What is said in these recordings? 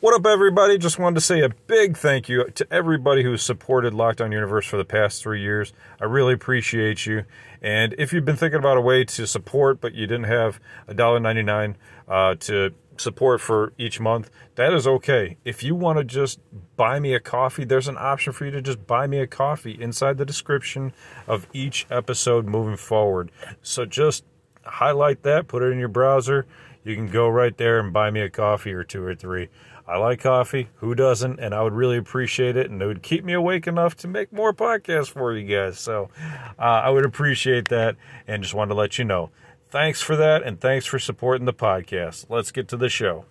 What up, everybody? Just wanted to say a big thank you to everybody who's supported Lockdown Universe for the past three years. I really appreciate you. And if you've been thinking about a way to support, but you didn't have $1.99 uh, to support for each month, that is okay. If you want to just buy me a coffee, there's an option for you to just buy me a coffee inside the description of each episode moving forward. So just highlight that, put it in your browser. You can go right there and buy me a coffee or two or three. I like coffee. Who doesn't? And I would really appreciate it. And it would keep me awake enough to make more podcasts for you guys. So uh, I would appreciate that. And just wanted to let you know. Thanks for that. And thanks for supporting the podcast. Let's get to the show.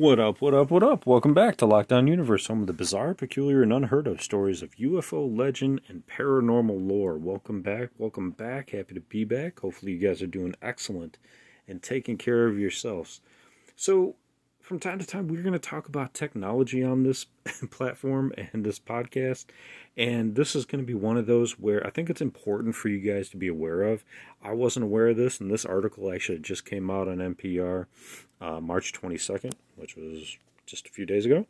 What up, what up, what up? Welcome back to Lockdown Universe, home of the bizarre, peculiar, and unheard of stories of UFO legend and paranormal lore. Welcome back, welcome back. Happy to be back. Hopefully, you guys are doing excellent and taking care of yourselves. So, from time to time, we're going to talk about technology on this platform and this podcast. And this is going to be one of those where I think it's important for you guys to be aware of. I wasn't aware of this, and this article actually just came out on NPR uh, March 22nd, which was just a few days ago.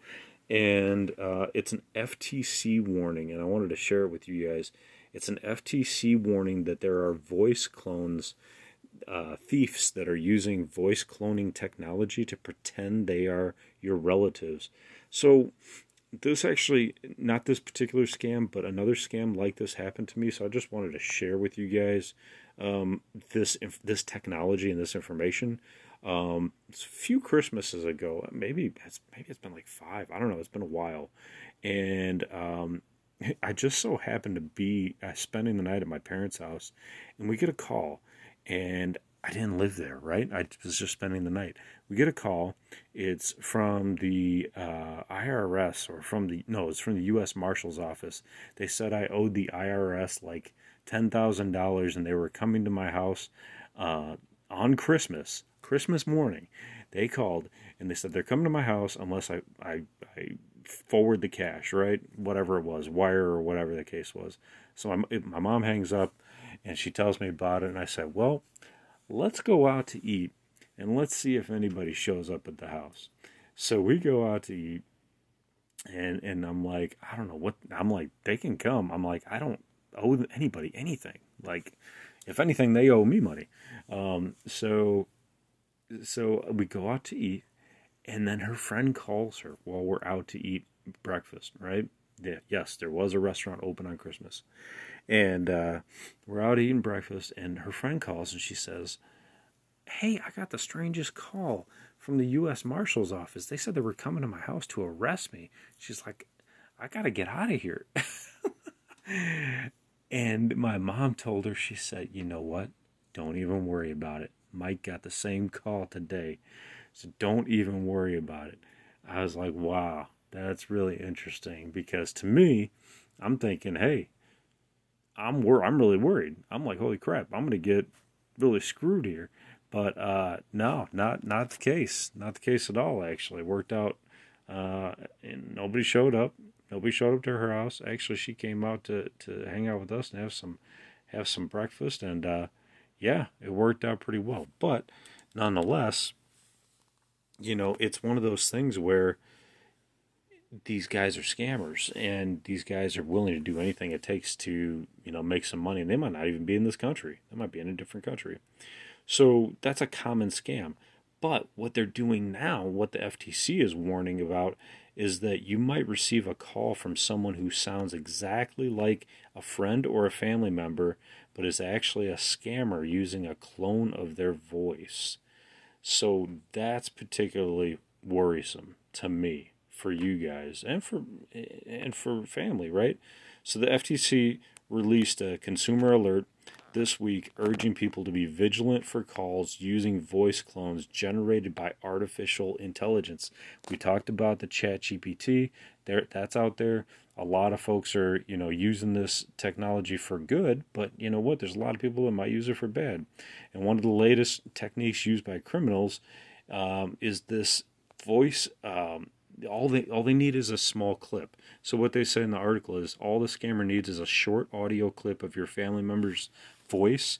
And uh, it's an FTC warning, and I wanted to share it with you guys. It's an FTC warning that there are voice clones uh, thieves that are using voice cloning technology to pretend they are your relatives. So, this actually, not this particular scam, but another scam like this happened to me. So, I just wanted to share with you guys um, this this technology and this information. Um, a few Christmases ago, maybe it's maybe it's been like five. I don't know. It's been a while, and um, I just so happened to be uh, spending the night at my parents' house, and we get a call and I didn't live there, right? I was just spending the night. We get a call. It's from the uh, IRS or from the no, it's from the U.S. Marshal's office. They said I owed the IRS like ten thousand dollars, and they were coming to my house uh, on Christmas, Christmas morning. They called and they said they're coming to my house unless I I, I forward the cash, right? Whatever it was, wire or whatever the case was. So I'm, my mom hangs up and she tells me about it. And I said, Well, let's go out to eat and let's see if anybody shows up at the house. So we go out to eat. And, and I'm like, I don't know what, I'm like, they can come. I'm like, I don't owe anybody anything. Like, if anything, they owe me money. Um, so, so we go out to eat, and then her friend calls her while we're out to eat breakfast. Right? Yes, there was a restaurant open on Christmas, and uh, we're out eating breakfast, and her friend calls and she says, Hey, I got the strangest call from the U.S. Marshal's office. They said they were coming to my house to arrest me. She's like, I got to get out of here. and my mom told her, she said, You know what? Don't even worry about it. Mike got the same call today. So don't even worry about it. I was like, wow, that's really interesting because to me, I'm thinking, hey, I'm wor- I'm really worried. I'm like, holy crap, I'm gonna get really screwed here. But uh, no, not not the case. Not the case at all. Actually, it worked out. Uh, and nobody showed up. Nobody showed up to her house. Actually, she came out to, to hang out with us and have some have some breakfast. And uh, yeah, it worked out pretty well. But nonetheless, you know, it's one of those things where these guys are scammers and these guys are willing to do anything it takes to you know make some money and they might not even be in this country they might be in a different country so that's a common scam but what they're doing now what the ftc is warning about is that you might receive a call from someone who sounds exactly like a friend or a family member but is actually a scammer using a clone of their voice so that's particularly worrisome to me for you guys and for and for family, right? So the FTC released a consumer alert this week urging people to be vigilant for calls using voice clones generated by artificial intelligence. We talked about the chat GPT. There that's out there. A lot of folks are, you know, using this technology for good, but you know what? There's a lot of people that might use it for bad. And one of the latest techniques used by criminals um, is this voice um, all they all they need is a small clip. So what they say in the article is all the scammer needs is a short audio clip of your family member's voice,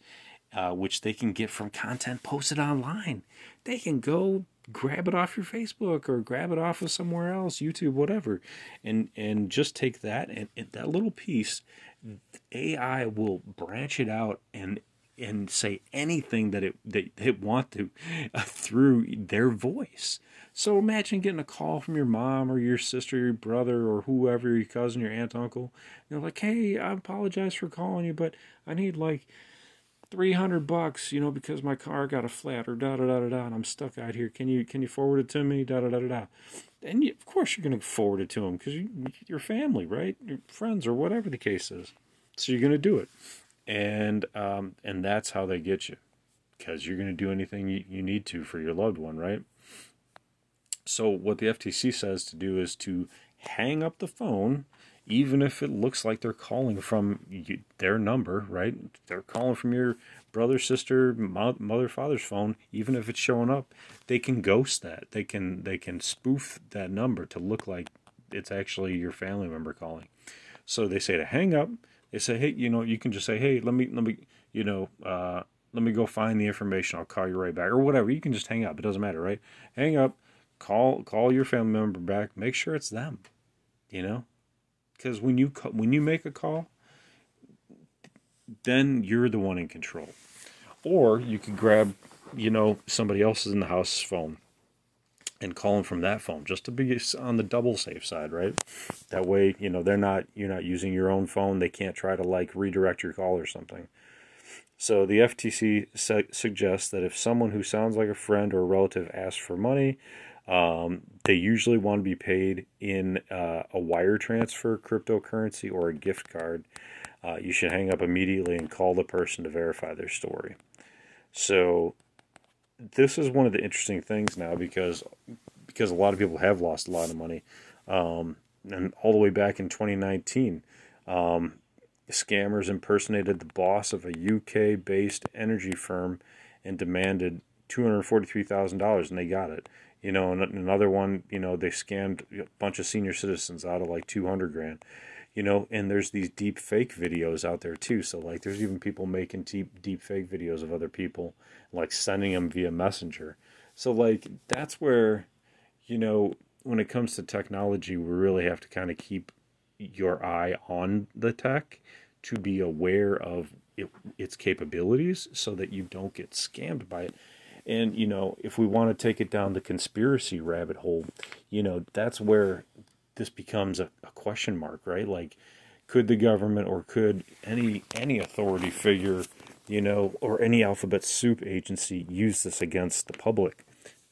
uh, which they can get from content posted online. They can go grab it off your Facebook or grab it off of somewhere else, YouTube, whatever, and and just take that and, and that little piece. AI will branch it out and and say anything that it they, they want to uh, through their voice. So imagine getting a call from your mom or your sister, your brother, or whoever, your cousin, your aunt, uncle. They're like, "Hey, I apologize for calling you, but I need like." 300 bucks, you know, because my car got a flat or da da da da da, and I'm stuck out here. Can you can you forward it to me? Da da da da da. And you, of course you're going to forward it to them because you, your family, right? Your friends or whatever the case is. So you're going to do it, and um, and that's how they get you, because you're going to do anything you, you need to for your loved one, right? So what the FTC says to do is to hang up the phone even if it looks like they're calling from you, their number, right? They're calling from your brother, sister, mother, father's phone. Even if it's showing up, they can ghost that. They can they can spoof that number to look like it's actually your family member calling. So they say to hang up. They say, hey, you know, you can just say, hey, let me let me, you know, uh, let me go find the information. I'll call you right back or whatever. You can just hang up. It doesn't matter, right? Hang up. Call call your family member back. Make sure it's them. You know, because when you when you make a call, then you're the one in control. Or you could grab, you know, somebody else's in the house phone and call them from that phone just to be on the double safe side, right? That way, you know, they're not you're not using your own phone. They can't try to like redirect your call or something. So the FTC su- suggests that if someone who sounds like a friend or a relative asks for money, um, they usually want to be paid in uh, a wire transfer, cryptocurrency, or a gift card. Uh, you should hang up immediately and call the person to verify their story. So, this is one of the interesting things now because because a lot of people have lost a lot of money, um, and all the way back in 2019, um, scammers impersonated the boss of a UK-based energy firm and demanded $243,000, and they got it. You know, and another one, you know, they scammed a bunch of senior citizens out of like 200 grand. You know, and there's these deep fake videos out there too. So like there's even people making deep deep fake videos of other people like sending them via messenger. So like that's where you know, when it comes to technology, we really have to kind of keep your eye on the tech to be aware of it, its capabilities so that you don't get scammed by it and, you know, if we want to take it down the conspiracy rabbit hole, you know, that's where this becomes a, a question mark, right? Like, could the government or could any any authority figure, you know, or any alphabet soup agency use this against the public?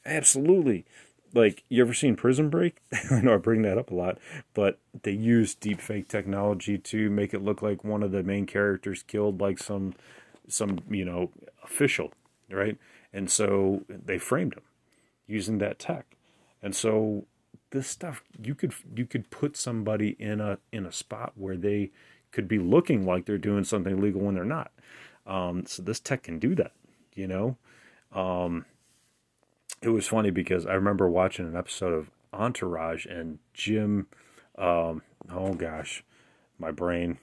Absolutely. Like, you ever seen Prison Break? I know I bring that up a lot, but they use deep fake technology to make it look like one of the main characters killed like some some, you know, official, right? And so they framed him using that tech. And so this stuff you could you could put somebody in a in a spot where they could be looking like they're doing something legal when they're not. Um, so this tech can do that, you know. Um, it was funny because I remember watching an episode of Entourage and Jim. Um, oh gosh, my brain.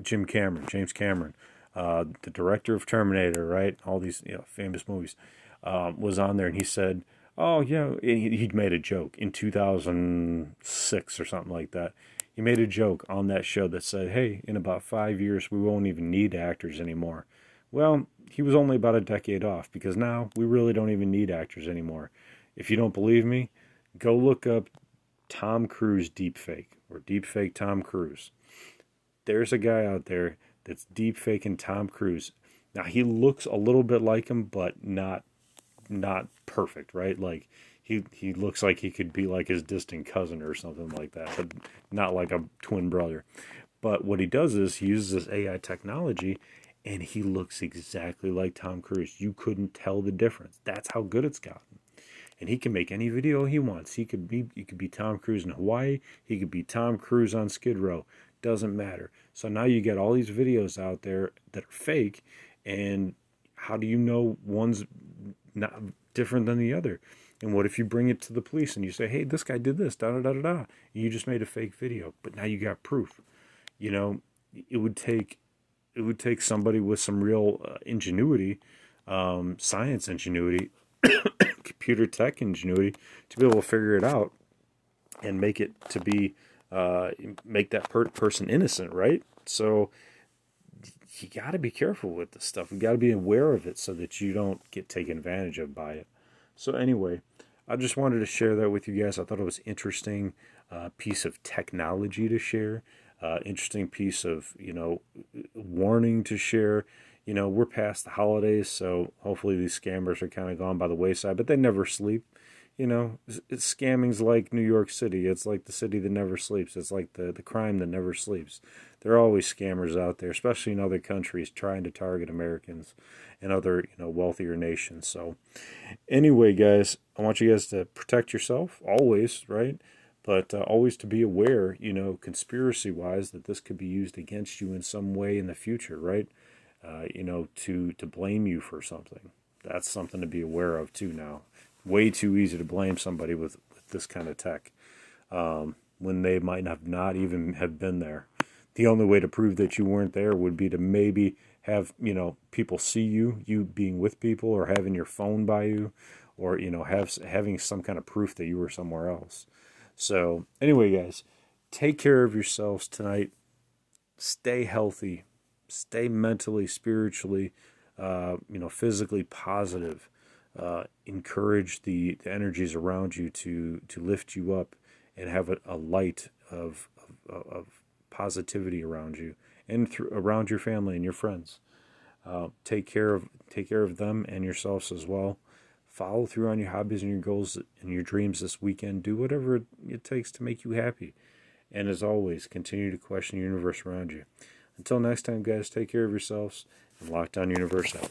Jim Cameron, James Cameron uh, the director of Terminator, right? All these you know, famous movies, um, was on there, and he said, "Oh yeah," he, he made a joke in 2006 or something like that. He made a joke on that show that said, "Hey, in about five years, we won't even need actors anymore." Well, he was only about a decade off because now we really don't even need actors anymore. If you don't believe me, go look up Tom Cruise deepfake or deepfake Tom Cruise. There's a guy out there that's deep faking Tom Cruise. Now he looks a little bit like him, but not not perfect, right? Like he he looks like he could be like his distant cousin or something like that, but not like a twin brother. But what he does is he uses this AI technology and he looks exactly like Tom Cruise. You couldn't tell the difference. That's how good it's gotten. And he can make any video he wants. He could be he could be Tom Cruise in Hawaii. He could be Tom Cruise on Skid Row doesn't matter. So now you get all these videos out there that are fake, and how do you know one's not different than the other? And what if you bring it to the police and you say, hey, this guy did this, da da da da da. You just made a fake video, but now you got proof. You know, it would take it would take somebody with some real uh, ingenuity, um, science ingenuity, computer tech ingenuity to be able to figure it out and make it to be uh, make that per- person innocent, right? So you got to be careful with this stuff. You got to be aware of it so that you don't get taken advantage of by it. So anyway, I just wanted to share that with you guys. I thought it was interesting uh, piece of technology to share. Uh, interesting piece of you know warning to share. You know we're past the holidays, so hopefully these scammers are kind of gone by the wayside. But they never sleep. You know, scamming's like New York City. It's like the city that never sleeps. It's like the the crime that never sleeps. There are always scammers out there, especially in other countries, trying to target Americans and other you know wealthier nations. So, anyway, guys, I want you guys to protect yourself always, right? but uh, always to be aware, you know, conspiracy wise, that this could be used against you in some way in the future, right? Uh, you know, to to blame you for something. That's something to be aware of too. Now, way too easy to blame somebody with, with this kind of tech um, when they might have not even have been there. The only way to prove that you weren't there would be to maybe have you know people see you, you being with people, or having your phone by you, or you know have having some kind of proof that you were somewhere else. So, anyway, guys, take care of yourselves tonight. Stay healthy. Stay mentally, spiritually, uh, you know, physically positive. Uh, encourage the, the energies around you to to lift you up and have a, a light of, of, of positivity around you and through, around your family and your friends. Uh, take care of take care of them and yourselves as well follow through on your hobbies and your goals and your dreams this weekend. Do whatever it takes to make you happy. And as always, continue to question the universe around you. Until next time, guys, take care of yourselves and Lockdown Universe out.